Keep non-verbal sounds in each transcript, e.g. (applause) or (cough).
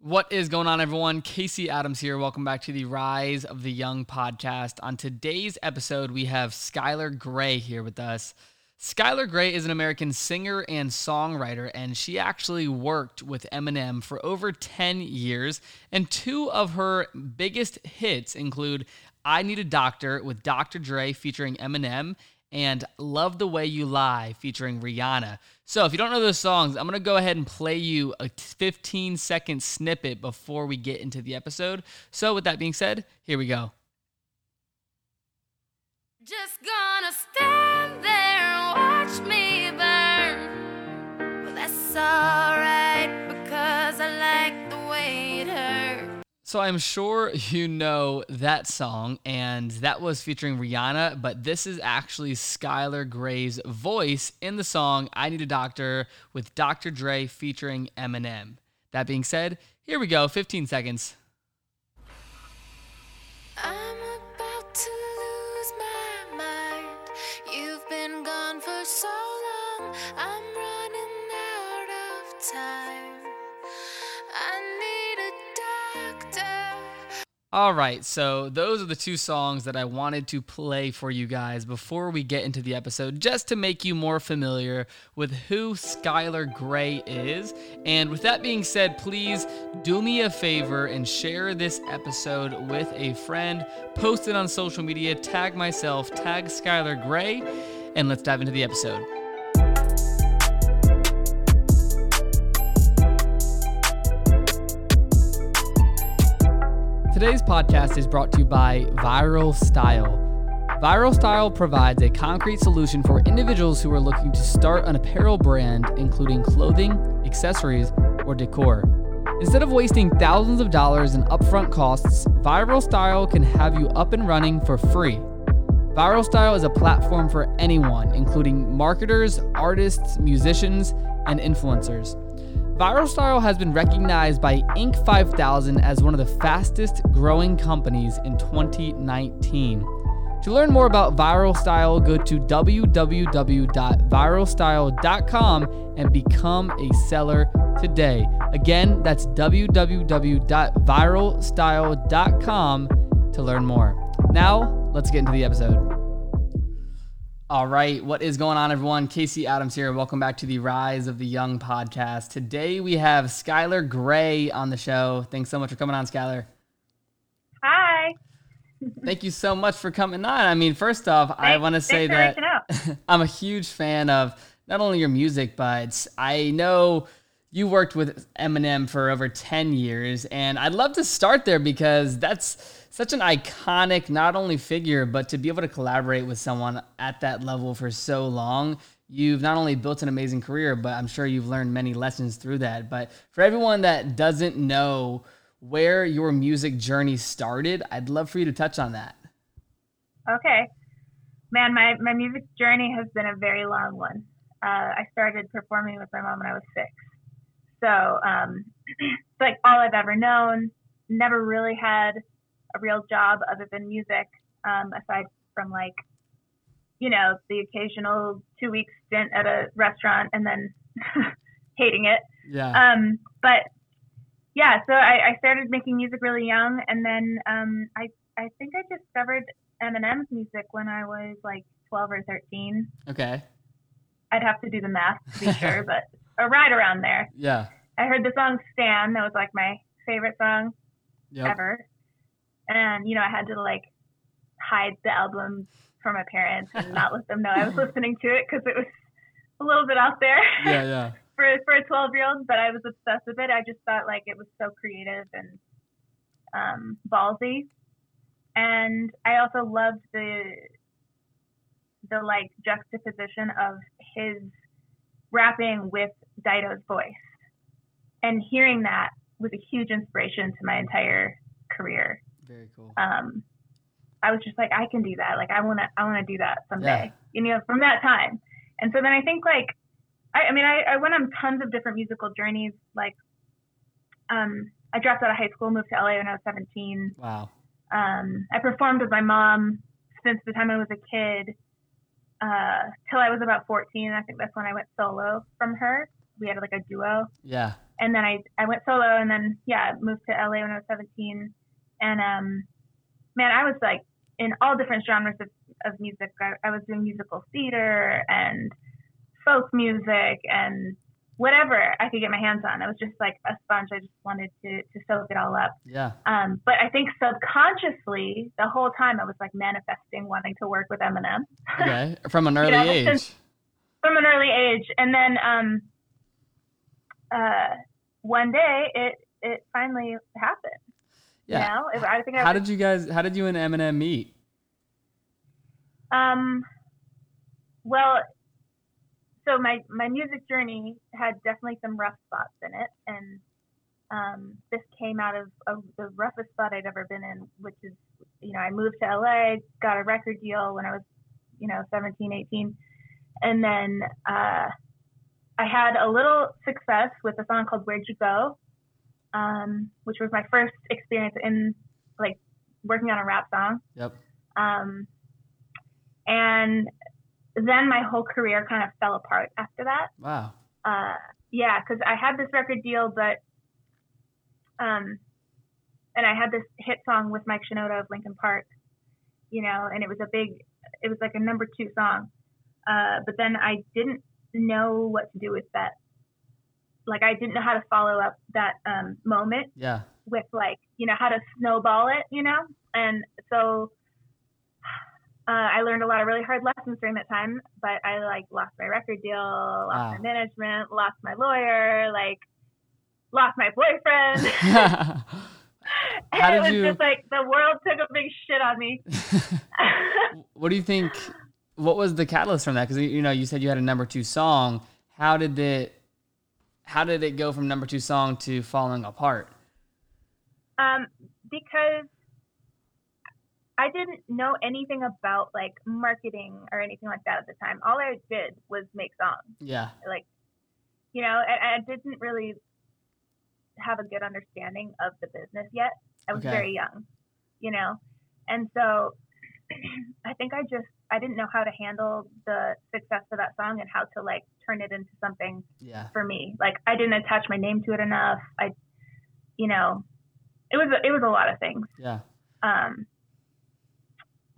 What is going on, everyone? Casey Adams here. Welcome back to the Rise of the Young podcast. On today's episode, we have Skylar Grey here with us. Skylar Grey is an American singer and songwriter, and she actually worked with Eminem for over 10 years. And two of her biggest hits include I Need a Doctor with Dr. Dre featuring Eminem and Love the Way You Lie featuring Rihanna. So, if you don't know those songs, I'm going to go ahead and play you a 15 second snippet before we get into the episode. So, with that being said, here we go. Just gonna stand So I'm sure you know that song, and that was featuring Rihanna, but this is actually Skylar Grey's voice in the song I Need a Doctor with Dr. Dre featuring Eminem. That being said, here we go 15 seconds. All right, so those are the two songs that I wanted to play for you guys before we get into the episode, just to make you more familiar with who Skylar Grey is. And with that being said, please do me a favor and share this episode with a friend. Post it on social media, tag myself, tag Skylar Grey, and let's dive into the episode. Today's podcast is brought to you by Viral Style. Viral Style provides a concrete solution for individuals who are looking to start an apparel brand, including clothing, accessories, or decor. Instead of wasting thousands of dollars in upfront costs, Viral Style can have you up and running for free. Viral Style is a platform for anyone, including marketers, artists, musicians, and influencers. Viral Style has been recognized by Inc. 5000 as one of the fastest growing companies in 2019. To learn more about Viral Style, go to www.viralstyle.com and become a seller today. Again, that's www.viralstyle.com to learn more. Now, let's get into the episode. All right, what is going on, everyone? Casey Adams here. Welcome back to the Rise of the Young podcast. Today we have Skylar Grey on the show. Thanks so much for coming on, Skylar. Hi. Thank you so much for coming on. I mean, first off, I want to say that. (laughs) I'm a huge fan of not only your music, but I know you worked with Eminem for over 10 years. And I'd love to start there because that's such an iconic, not only figure, but to be able to collaborate with someone at that level for so long. You've not only built an amazing career, but I'm sure you've learned many lessons through that. But for everyone that doesn't know where your music journey started, I'd love for you to touch on that. Okay. Man, my, my music journey has been a very long one. Uh, I started performing with my mom when I was six. So um, it's like all I've ever known. Never really had a real job other than music, um, aside from like, you know, the occasional two week stint at a restaurant and then (laughs) hating it. Yeah. Um, but yeah, so I, I started making music really young, and then um, I I think I discovered Eminem's music when I was like 12 or 13. Okay. I'd have to do the math to be (laughs) sure, but right around there. Yeah. I heard the song "Stan." That was like my favorite song Yep. ever, and you know I had to like hide the album from my parents and not let them know I was (laughs) listening to it because it was a little bit out there. Yeah, yeah. (laughs) for for a 12 year old, but I was obsessed with it. I just thought like it was so creative and um, ballsy, and I also loved the the like juxtaposition of his rapping with Dido's voice, and hearing that was a huge inspiration to my entire career. Very cool. Um, I was just like, I can do that. Like I want to, I want to do that someday. Yeah. You know, from that time. And so then I think like, I, I mean, I, I went on tons of different musical journeys. Like, um, I dropped out of high school, moved to LA when I was 17. Wow. Um, I performed with my mom since the time I was a kid, uh, till I was about 14. I think that's when I went solo from her. We had like a duo. Yeah. and then I I went solo, and then yeah, moved to LA when I was 17, and um, man, I was like in all different genres of of music. I, I was doing musical theater and folk music and whatever I could get my hands on. I was just like a sponge. I just wanted to to soak it all up. Yeah. Um, but I think subconsciously, the whole time I was like manifesting wanting to work with Eminem. Okay. From an (laughs) early know, age. since- from an early age, and then um, uh, one day it it finally happened. yeah. You know, I think I How did you guys? How did you and Eminem meet? um, well, so my my music journey had definitely some rough spots in it, and um, this came out of, of the roughest spot I'd ever been in, which is, you know, I moved to LA, got a record deal when I was, you know, 17, 18, and then uh, had a little success with a song called "Where'd You Go," um, which was my first experience in like working on a rap song. Yep. Um, and then my whole career kind of fell apart after that. Wow. Uh, yeah, because I had this record deal, but um, and I had this hit song with Mike Shinoda of Linkin Park, you know, and it was a big, it was like a number two song. Uh, but then I didn't know what to do with that. Like I didn't know how to follow up that um, moment Yeah. with like you know how to snowball it you know and so uh, i learned a lot of really hard lessons during that time but i like lost my record deal lost Wow. my management lost my lawyer like lost my boyfriend (laughs) (laughs) and it was you- just like the world took a big shit on me (laughs) what do you think? What was the catalyst from that? Because you know, you said you had a number two song. How did it? How did it go from number two song to falling apart? um because I didn't know anything about like marketing or anything like that at the time. All I did was make songs. Yeah. like you know I, I didn't really have a good understanding of the business yet i was Okay. very young you know and so (clears throat) i think i just i didn't know how to handle the success of that song and how to like turn it into something Yeah. for me like i didn't attach my name to it enough i you know it was it was a lot of things Yeah. um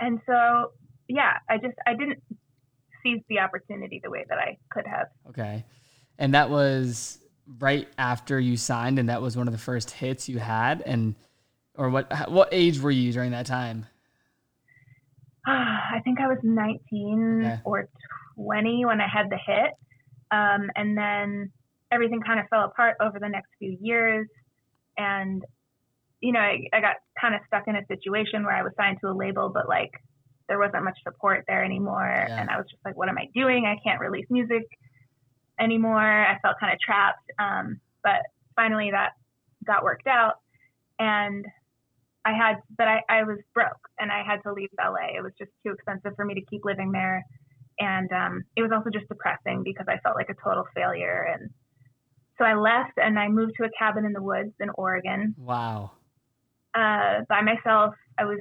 and so yeah i just i didn't seize the opportunity the way that i could have Okay. And that was right after you signed, and that was one of the first hits you had. And or what? What age were you during that time? (sighs) I think I was 19 Okay. or 20 when I had the hit. Um, and then everything kind of fell apart over the next few years. And, you know, I, I got kind of stuck in a situation where I was signed to a label, but like there wasn't much support there anymore. Yeah. And I was just like, what am I doing? I can't release music anymore. I felt kind of trapped. Um, but finally that got worked out. And I had, but I, I was broke and I had to leave LA. It was just too expensive for me to keep living there. And um, it was also just depressing because I felt like a total failure. And so I left and I moved to a cabin in the woods in Oregon Wow. uh, by myself. I was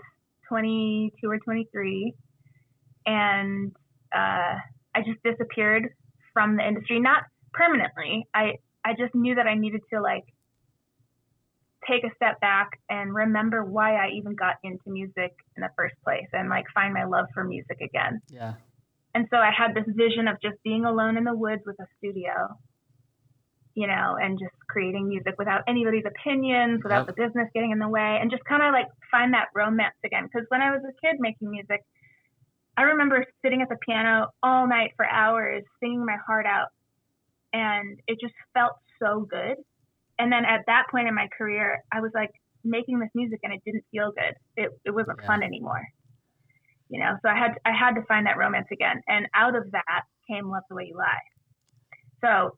22 or 23. And uh, I just disappeared from the industry, not permanently. I, I just knew that I needed to like take a step back and remember why I even got into music in the first place and like find my love for music again. Yeah. And so I had this vision of just being alone in the woods with a studio, you know, and just creating music without anybody's opinions, without Yep. the business getting in the way, and just kind of like find that romance again. Because when I was a kid making music, I remember sitting at the piano all night for hours, singing my heart out, and it just felt so good. And then at that point in my career, I was like making this music, and it didn't feel good. It it wasn't Yeah. fun anymore you know so i had i had to find that romance again and out of that came love the way you lie so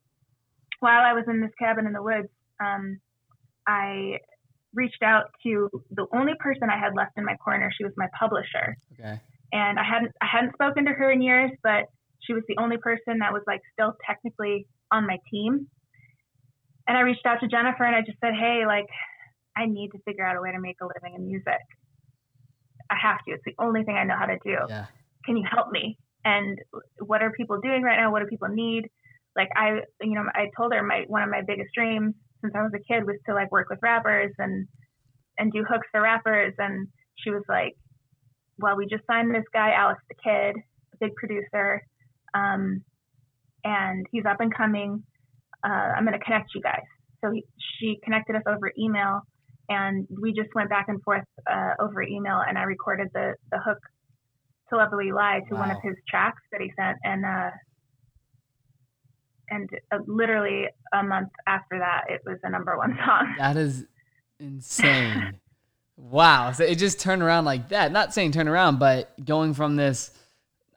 while i was in this cabin in the woods um, i reached out to the only person i had left in my corner she was my publisher Okay. and i hadn't i hadn't spoken to her in years but she was the only person that was like still technically on my team and i reached out to jennifer and i just said hey like i need to figure out a way to make a living in music i have to it's the only thing i know how to do Yeah. can you help me and what are people doing right now what do people need like i you know i told her my one of my biggest dreams since I was a kid was to like work with rappers and and do hooks for rappers. And she was like, "Well, we just signed this guy, Alex da Kid, a big producer, um, and he's up and coming. Uh, I'm going to connect you guys." So he, she connected us over email, and we just went back and forth uh, over email. And I recorded the the hook to Love the Lie to wow. one of his tracks that he sent, and uh, and uh, literally a month after that, it was the number one song. (laughs) That is insane. wow. So it just turned around like that. Not saying turn around, but going from this,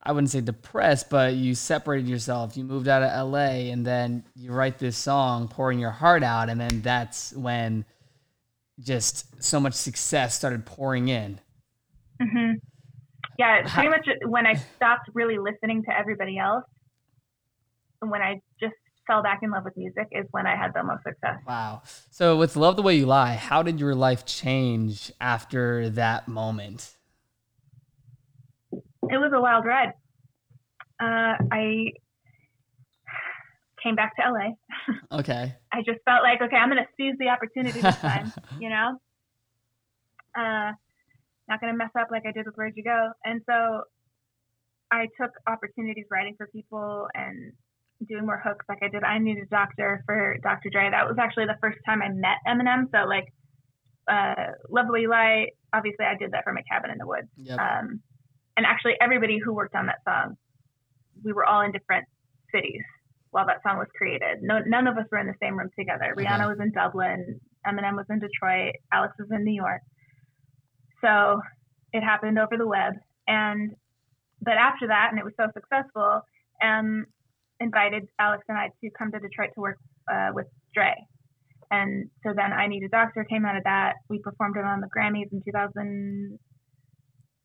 I wouldn't say depressed, but you separated yourself. You moved out of LA and then you write this song, pouring your heart out. And then that's when just so much success started pouring in. Mm-hmm. Yeah, pretty much when I stopped really listening to everybody else, and when I just fell back in love with music is when I had the most success. Wow. So with Love the Way You Lie, how did your life change after that moment? It was a wild ride. Uh, I came back to LA. (laughs) Okay. I just felt like, okay, I'm going to seize the opportunity this (laughs) time, you know? Uh, not going to mess up like I did with Where'd You Go. And so I took opportunities writing for people and doing more hooks like I did. I Need a Doctor for Dr. Dre. That was actually the first time I met Eminem. So like, uh, Love the Way You Lie. Obviously, I did that for my cabin in the woods. Yep. Um, and actually, everybody who worked on that song, we were all in different cities while that song was created. No, none of us were in the same room together. Okay. Rihanna was in Dublin. Eminem was in Detroit. Alex was in New York. So it happened over the web. And but after that, and it was so successful, um, invited Alex and I to come to Detroit to work uh, with Dre. And so then I Need a Doctor came out of that. We performed it on the Grammys in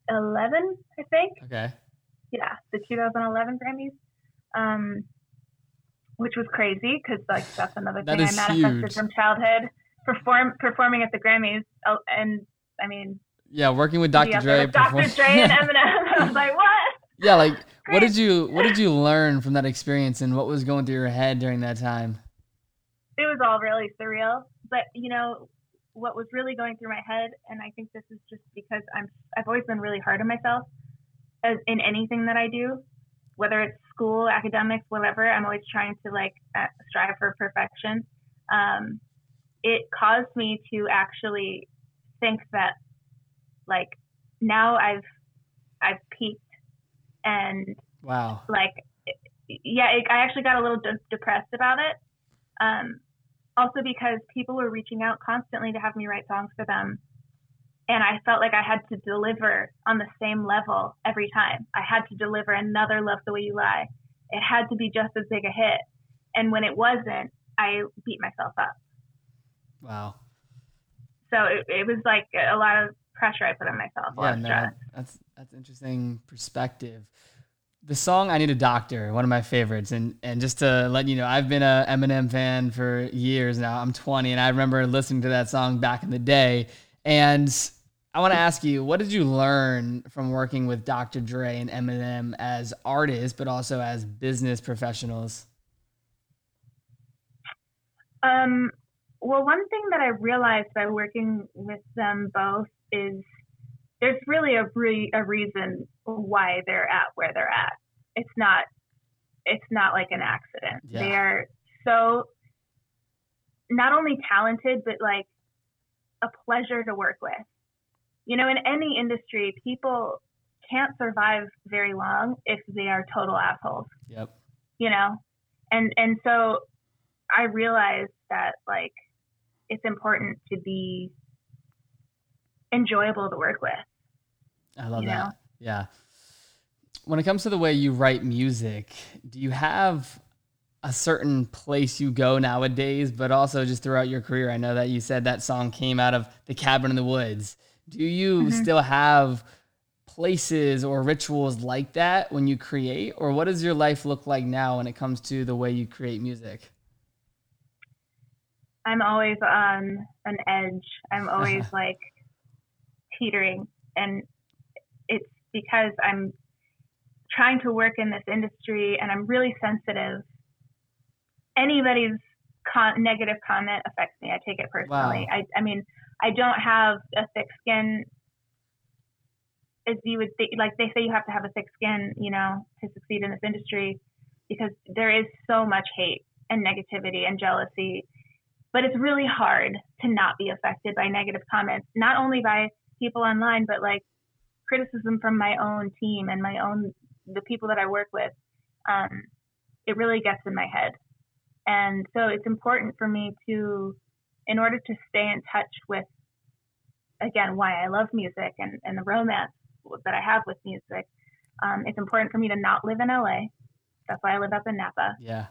2011, I think. Okay. Yeah, the 2011 Grammys, um, which was crazy because like that's another that thing I manifested huge. from childhood. Perform performing at the Grammys, oh, and I mean. Yeah, working with Dr. Dre. Dr. Dre and (laughs) Eminem. (laughs) I was like, what? Yeah, like what did you what did you learn from that experience and what was going through your head during that time? It was all really surreal, but you know what was really going through my head, and I think this is just because I'm I've always been really hard on myself as in anything that I do, whether it's school, academics, whatever. I'm always trying to like uh, strive for perfection. Um, it caused me to actually think that like now I've I've peaked and wow, like yeah, it, I actually got a little de- depressed about it. Um, also because people were reaching out constantly to have me write songs for them, and I felt like I had to deliver on the same level every time. I had to deliver another "Love the Way You Lie." It had to be just as big a hit, and when it wasn't, I beat myself up. Wow. So it, it was like a lot of pressure I put on myself. Yeah, no, that's that's interesting perspective. The song "I Need a Doctor," one of my favorites, and and just to let you know, I've been a Eminem fan for years now. I'm 20, and I remember listening to that song back in the day. And I want to ask you, what did you learn from working with Dr. Dre and Eminem as artists, but also as business professionals? Um, well, one thing that I realized by working with them both is there's really a re- a reason why they're at where they're at. It's not it's not like an accident. Yeah. They are so not only talented but like a pleasure to work with. You know, in any industry, people can't survive very long if they are total assholes. Yep. You know? And and so I realized that like it's important to be enjoyable to work with. I love that. know? Yeah. When it comes to the way you write music, do you have a certain place you go nowadays, but also just throughout your career? I know that you said that song came out of the cabin in the woods. Do you Mhm. still have places or rituals like that when you create, or what does your life look like now when it comes to the way you create music? I'm always on an edge. I'm always (laughs) like teetering and it's because I'm trying to work in this industry and I'm really sensitive. Anybody's con- negative comment affects me. I take it personally. Wow. I, I mean, I don't have a thick skin. As you would think, like they say, you have to have a thick skin, you know, to succeed in this industry, because there is so much hate and negativity and jealousy. But it's really hard to not be affected by negative comments, not only by people online, but like criticism from my own team and my own the people that I work with. Um, it really gets in my head, and so it's important for me to, in order to stay in touch with, again, why I love music and and the romance that I have with music. Um, it's important for me to not live in LA. That's why I live up in Napa. Yeah.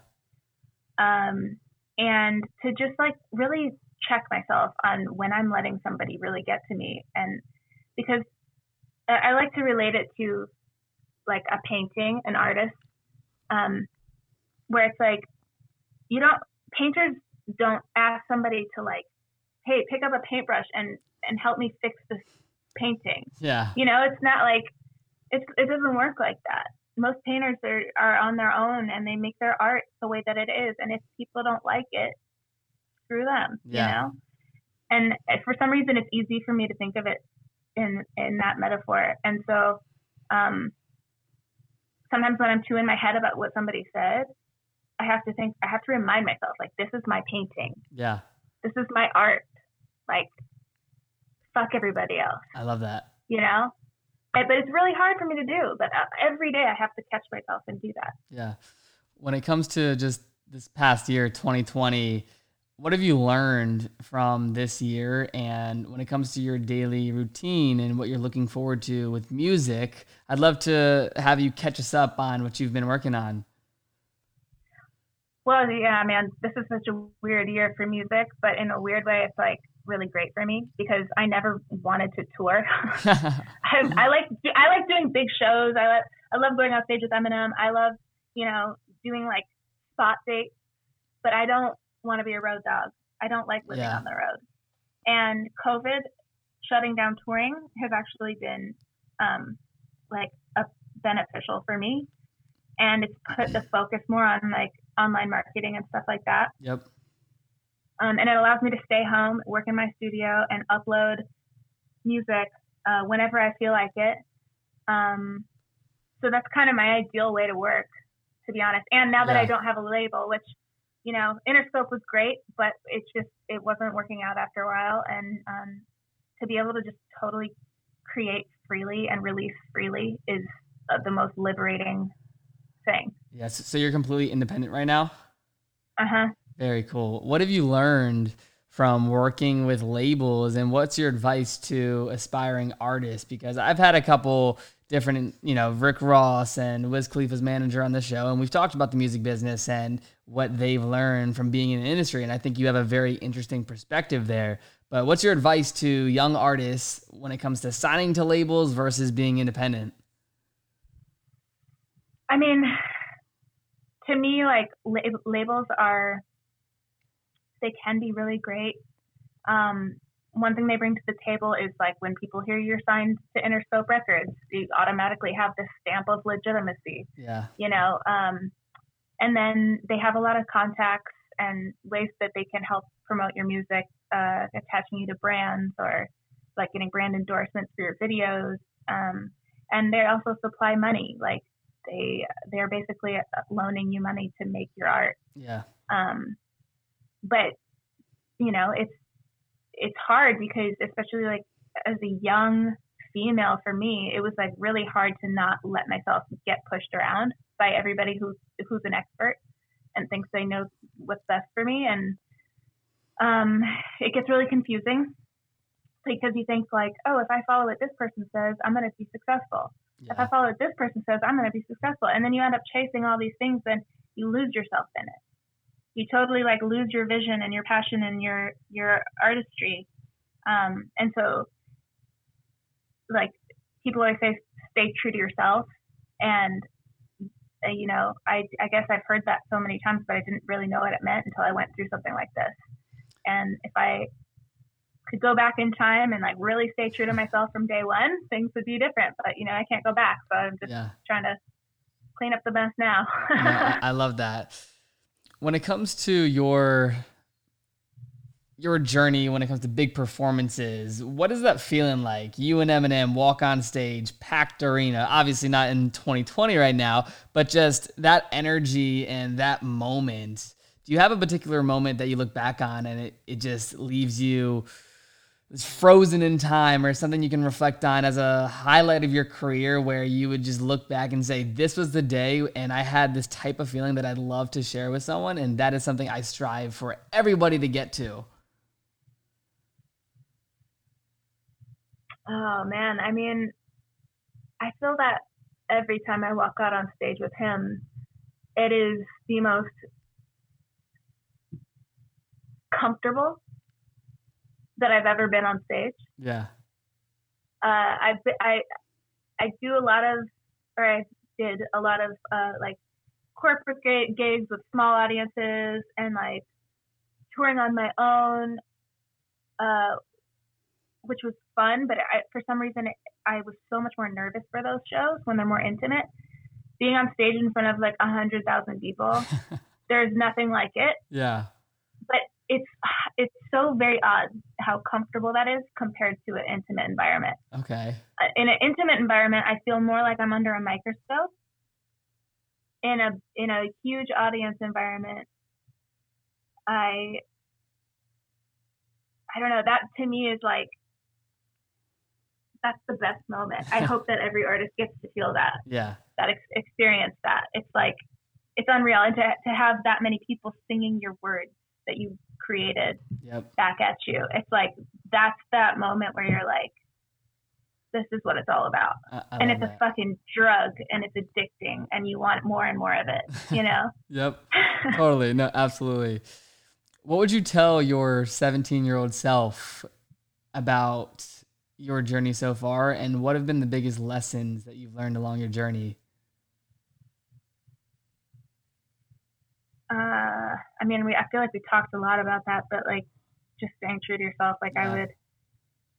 Um, and to just like really check myself on when I'm letting somebody really get to me. And because I like to relate it to like a painting, an artist, um, where it's like, you don't, painters don't ask somebody to like, hey, pick up a paintbrush and, and help me fix this painting. Yeah. You know, it's not like it's it doesn't work like that. Most painters are are on their own and they make their art the way that it is. And if people don't like it, screw them. Yeah. You know. And for some reason, it's easy for me to think of it in in that metaphor. And so, um, sometimes when I'm too in my head about what somebody said, I have to think. I have to remind myself, like, this is my painting. Yeah. This is my art. Like, fuck everybody else I love that. you know. But it's really hard for me to do. But uh, every day I have to catch myself and do that. Yeah. When it comes to just this past year, 2020, what have you learned from this year? And when it comes to your daily routine and what you're looking forward to with music, I'd love to have you catch us up on what you've been working on. Well, yeah, man, this is such a weird year for music, but in a weird way, it's like really great for me because I never wanted to tour. (laughs) (laughs) I, I like I like doing big shows. I like I love going on stage with Eminem. I love you know doing like spot dates, but I don't want to be a road dog. I don't like living Yeah. on the road. And COVID shutting down touring has actually been um, like a beneficial for me, and it's put the focus more on like online marketing and stuff like that. yep. Um, and it allows me to stay home, work in my studio, and upload music uh, whenever I feel like it. Um, so that's kind of my ideal way to work, to be honest. And now that I don't have a label, which you know, Interscope was great, but it's just it wasn't working out after a while. And um, to be able to just totally create freely and release freely is uh, the most liberating thing. Yes. So you're completely independent right now? Uh huh. Very cool. What have you learned from working with labels and what's your advice to aspiring artists? Because I've had a couple different, you know, Rick Ross and Wiz Khalifa's manager on the show, and we've talked about the music business and what they've learned from being in the industry. And I think you have a very interesting perspective there. But what's your advice to young artists when it comes to signing to labels versus being independent? I mean, to me, like lab- labels are, they can be really great. Um, one thing they bring to the table is like when people hear you're signed to Interscope Records, you automatically have this stamp of legitimacy, Yeah. you know. Um, and then they have a lot of contacts and ways that they can help promote your music, uh, attaching you to brands or like getting brand endorsements for your videos. Um, and they also supply money, like they they're basically loaning you money to make your art. Yeah. Um, but you know, it's it's hard because especially like as a young female for me, it was like really hard to not let myself get pushed around by everybody who's who's an expert and thinks they know what's best for me and um, it gets really confusing because you think like, oh, if I follow what this person says, I'm going to be successful if I follow what this person says, I'm going to be successful. And then you end up chasing all these things and you lose yourself in it. You totally like lose your vision and your passion and your, your artistry. Um, and so like people always say, stay true to yourself. And, Uh, you know, I, I guess I've heard that so many times, but I didn't really know what it meant until I went through something like this. And if I could go back in time and like really stay true to myself from day one, things would be different. But you know, I can't go back, so I'm just Yeah. trying to clean up the mess now. No, I, I love that. when it comes to your your journey when it comes to big performances, what is that feeling like? You and Eminem walk on stage, packed arena. Obviously not in 2020 right now, but just that energy and that moment. Do you have a particular moment that you look back on and it, it just leaves you frozen in time or something you can reflect on as a highlight of your career where you would just look back and say, This was the day, and I had this type of feeling that I'd love to share with someone, and that is something I strive for everybody to get to? Oh man, I mean, I feel that every time I walk out on stage with him, it is the most comfortable that I've ever been on stage. Yeah. Uh, I've I I do a lot of, or I did a lot of uh, like corporate gigs with small audiences and like touring on my own, uh, which was fun. But I, for some reason, it, I was so much more nervous for those shows when they're more intimate. Being on stage in front of like a hundred thousand people, (laughs) there's nothing like it. Yeah. But it's (sighs) it's so very odd how comfortable that is compared to an intimate environment. Okay. Uh, in an intimate environment, I feel more like I'm under a microscope. In a in a huge audience environment, I I don't know. That to me is like that's the best moment. I (laughs) hope that every artist gets to feel that. Yeah. That ex- experience that. It's like it's unreal, and to to have that many people singing your words that you created yep. back at you. It's like that's that moment where you're like, this is what it's all about. I, I and it's that. a fucking drug and it's addicting and you want more and more of it, you know? (laughs) yep. totally. No, absolutely. What would you tell your 17 year old self about your journey so far? And what have been the biggest lessons that you've learned along your journey? uh, I mean, we I feel like we talked a lot about that, but like just staying true to yourself. Like yeah. I would,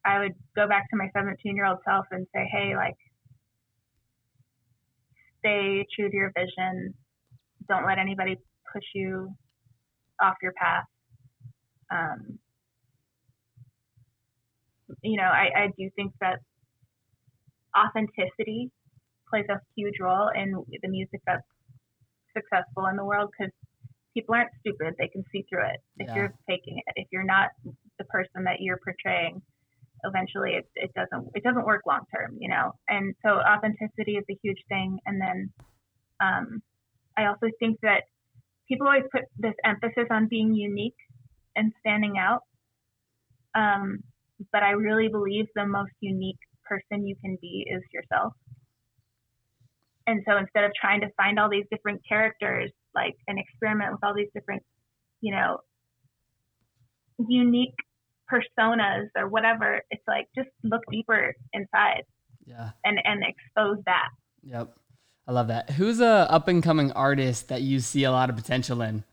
I would go back to my 17 year old self and say, hey, like, stay true to your vision. Don't let anybody push you off your path. Um, you know, I, I do think that authenticity plays a huge role in the music that's successful in the world because people aren't stupid. They can see through it if yeah. you're faking it. If you're not the person that you're portraying, eventually it, it doesn't it doesn't work long term, you know. And so authenticity is a huge thing. And then um, I also think that people always put this emphasis on being unique and standing out. Um, but I really believe the most unique person you can be is yourself. And so instead of trying to find all these different characters like an experiment with all these different, you know, unique personas or whatever. It's like just look deeper inside. Yeah. And and expose that. Yep. I love that. Who's a up and coming artist that you see a lot of potential in?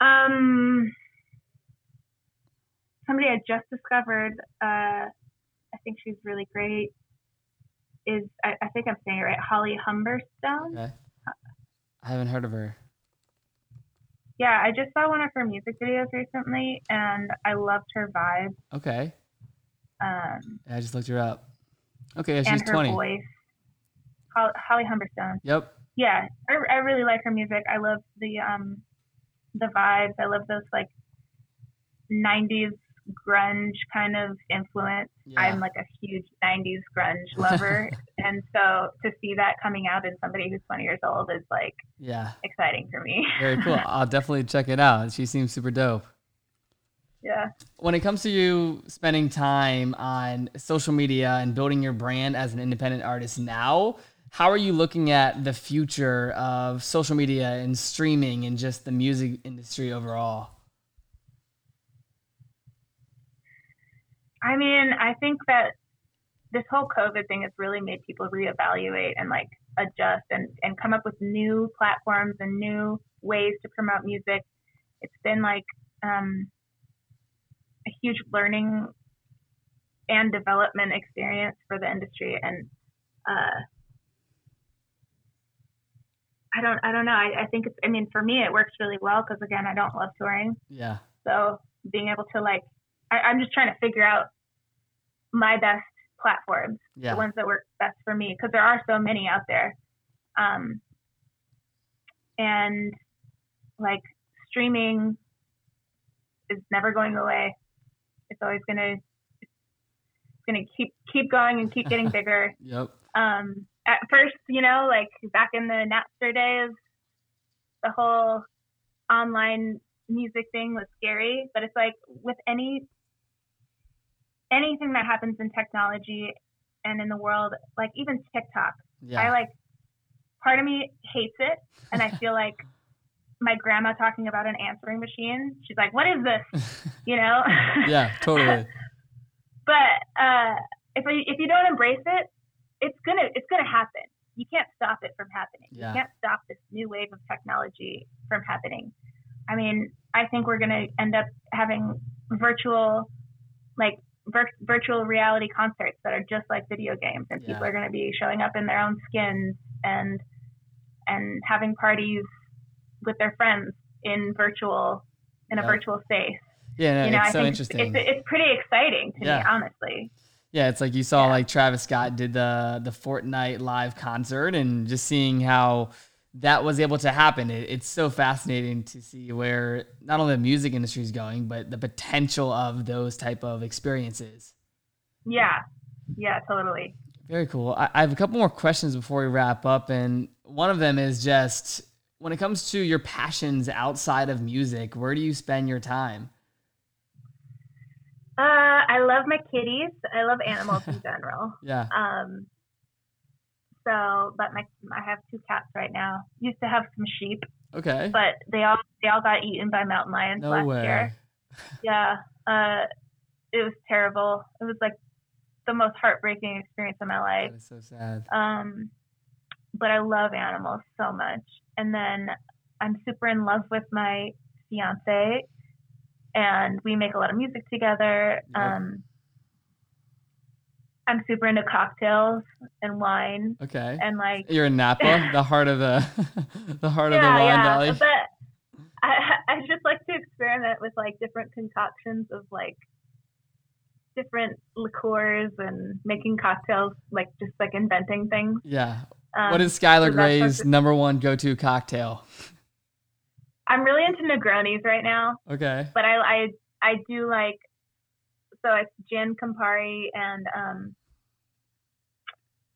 Um somebody I just discovered, uh I think she's really great is I, I, think I'm saying it right, Holly Humberstone. Okay. I haven't heard of her. Yeah, I just saw one of her music videos recently, and I loved her vibe. Okay. Um, I just looked her up. Okay, yeah, she's and her 20. voice. Holly Humberstone. Yep. Yeah, I, I really like her music. I love the um, the vibes. I love those like '90s grunge kind of influence. Yeah. I'm like a huge 90s grunge lover. (laughs) and so to see that coming out in somebody who's 20 years old is like yeah exciting for me. Very cool. (laughs) I'll definitely check it out. She seems super dope. Yeah. When it comes to you spending time on social media and building your brand as an independent artist now, how are you looking at the future of social media and streaming and just the music industry overall? I mean, I think that this whole COVID thing has really made people reevaluate and like adjust and, and come up with new platforms and new ways to promote music. It's been like um, a huge learning and development experience for the industry. And uh, I don't I don't know. I, I think it's I mean for me it works really well because again I don't love touring. Yeah. So being able to like I, I'm just trying to figure out my best platforms, Yeah. the ones that work best for me because there are so many out there. Um, and like streaming is never going away. It's always gonna it's gonna keep keep going and keep getting (laughs) bigger Yep. um, at first, you know, like back in the Napster days, the whole online music thing was scary. But it's like with any anything that happens in technology and in the world, like even TikTok, Yeah. I like part of me hates it, and I (laughs) feel like my grandma talking about an answering machine. She's like, "What is this?" (laughs) You know? yeah. Totally. (laughs) but uh, if you, if you don't embrace it, it's gonna it's gonna happen. You can't stop it from happening. Yeah. You can't stop this new wave of technology from happening. I mean, I think we're gonna end up having virtual, like vir- virtual reality concerts that are just like video games, and people are gonna be showing up in their own skins and and having parties with their friends in virtual in a virtual space Yeah. No, you know, it's I so think interesting. It's, it's pretty exciting to Yeah. me, honestly. Yeah, it's like you saw Yeah. like Travis Scott did the the Fortnite live concert and just seeing how that was able to happen. It, it's so fascinating to see where not only the music industry is going, but the potential of those type of experiences. Yeah, yeah, totally. Very cool. I, I have a couple more questions before we wrap up, and one of them is just when it comes to your passions outside of music, where do you spend your time? Uh, I love my kitties. I love animals in (laughs) general. Yeah. Um, so, but my I have two cats right now. Used to have some sheep, Okay. but they all they all got eaten by mountain lions No last way. year. Yeah, uh, it was terrible. It was like the most heartbreaking experience of my life. That is so sad. Um, but I love animals so much. And then I'm super in love with my fiance, and we make a lot of music together. Yep. Um, I'm super into cocktails and wine, Okay. and like You're in Napa, (laughs) the heart of the (laughs) the heart of the yeah, wine yeah. valley. But I (laughs) I just like to experiment with like different concoctions of like different liqueurs and making cocktails, like just like inventing things. Yeah. Um, what is Skylar Grey's number one go-to cocktail? I'm really into Negronis right now, Okay. but I I I do like so it's gin, Campari, and um,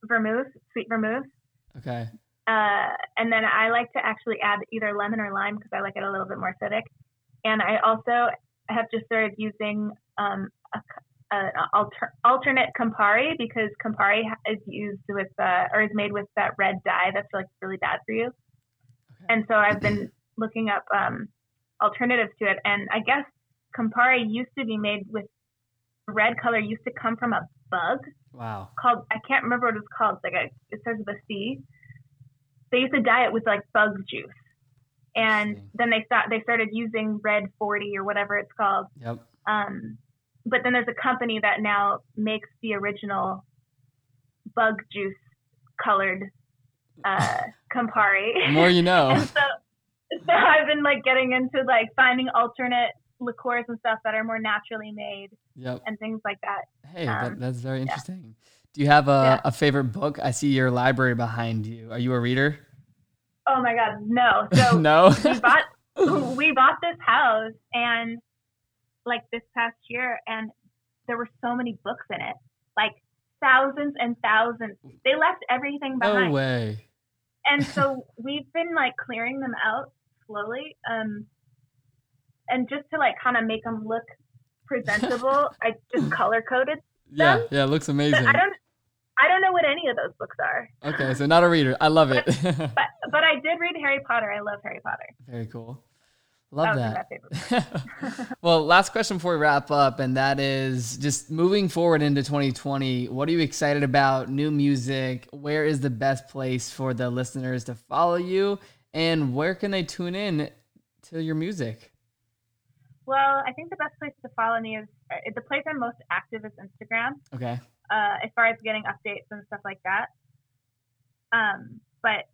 vermouth, sweet vermouth. Okay. Uh, and then I like to actually add either lemon or lime because I like it a little bit more acidic. And I also have just started using um, a, a, alter, alternate Campari because Campari is used with uh, or is made with that red dye that's like really bad for you. Okay. And so I've been looking up um, alternatives to it, and I guess Campari used to be made with red color used to come from a bug Wow. called I can't remember what it's called. Like I, it starts with a C. They used to dye it with like bug juice, and then they start they started using red forty or whatever it's called. Yep. Um, but then there's a company that now makes the original bug juice colored uh, (laughs) Campari. The more you know. (laughs) so, so I've been like getting into like finding alternate liqueurs and stuff that are more naturally made Yep. and things like that. Hey, that, um, that's very interesting. Do you have a, Yeah. a favorite book? I see your library behind you. Are you a reader? Oh my god, no. So (laughs) no. we bought (laughs) we bought this house and like this past year and there were so many books in it. Like thousands and thousands. They left everything behind. no way. And so (laughs) we've been like clearing them out slowly. Um and just to like kind of make them look presentable, (laughs) I just color coded. (laughs) Yeah. Them? Yeah. It looks But amazing. I don't I don't know what any of those books are. Okay. So not a reader. I love it. But (laughs) but I did read Harry Potter. I love Harry Potter. very cool. Love was that. well, last question before we wrap up, and that is just moving forward into 2020. What are you excited about? New music? Where is the best place for the listeners to follow you? And where can they tune in to your music? Well, I think the best place to follow me is uh, the place I'm most active is Instagram, Okay. uh, as far as getting updates and stuff like that. Um, but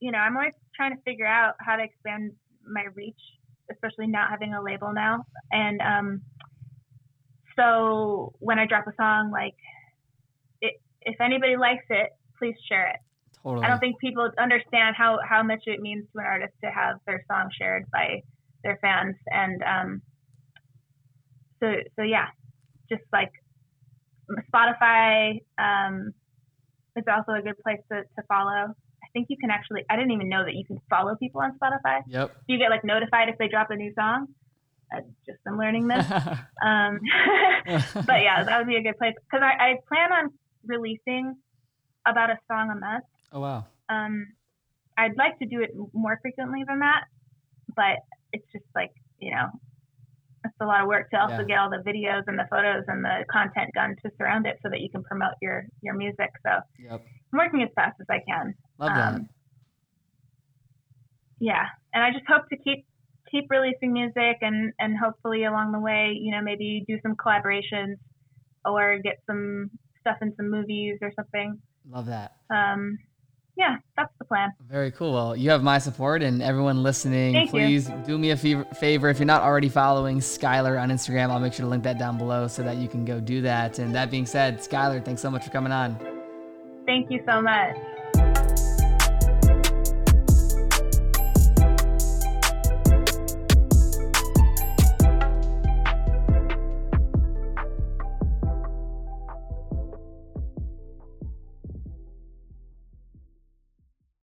you know, I'm always trying to figure out how to expand my reach, especially not having a label now. And um, so when I drop a song, like, it, if anybody likes it, please share it. Totally. I don't think people understand how how much it means to an artist to have their song shared by their fans, and um, so so yeah, just like Spotify um, is also a good place to, to follow. I think you can actually. I didn't even know that you can follow people on Spotify. Yep. Do you get like notified if they drop a new song? I just am learning this. (laughs) um, (laughs) but yeah, that would be a good place because I, I plan on releasing about a song a month. oh wow. Um, I'd like to do it more frequently than that, but it's just like you know, it's a lot of work to also Yeah. get all the videos and the photos and the content done to surround it so that you can promote your your music. So Yep. I'm working as fast as I can. Love that. Um, yeah, and I just hope to keep keep releasing music and and hopefully along the way, you know, maybe do some collaborations or get some stuff in some movies or something. Love that. Um, yeah, that's the plan. Very cool. Well, you have my support, and everyone listening, Thank you. please do me a favor. If you're not already following Skylar on Instagram, I'll make sure to link that down below so that you can go do that. And that being said, Skylar, thanks so much for coming on. Thank you so much.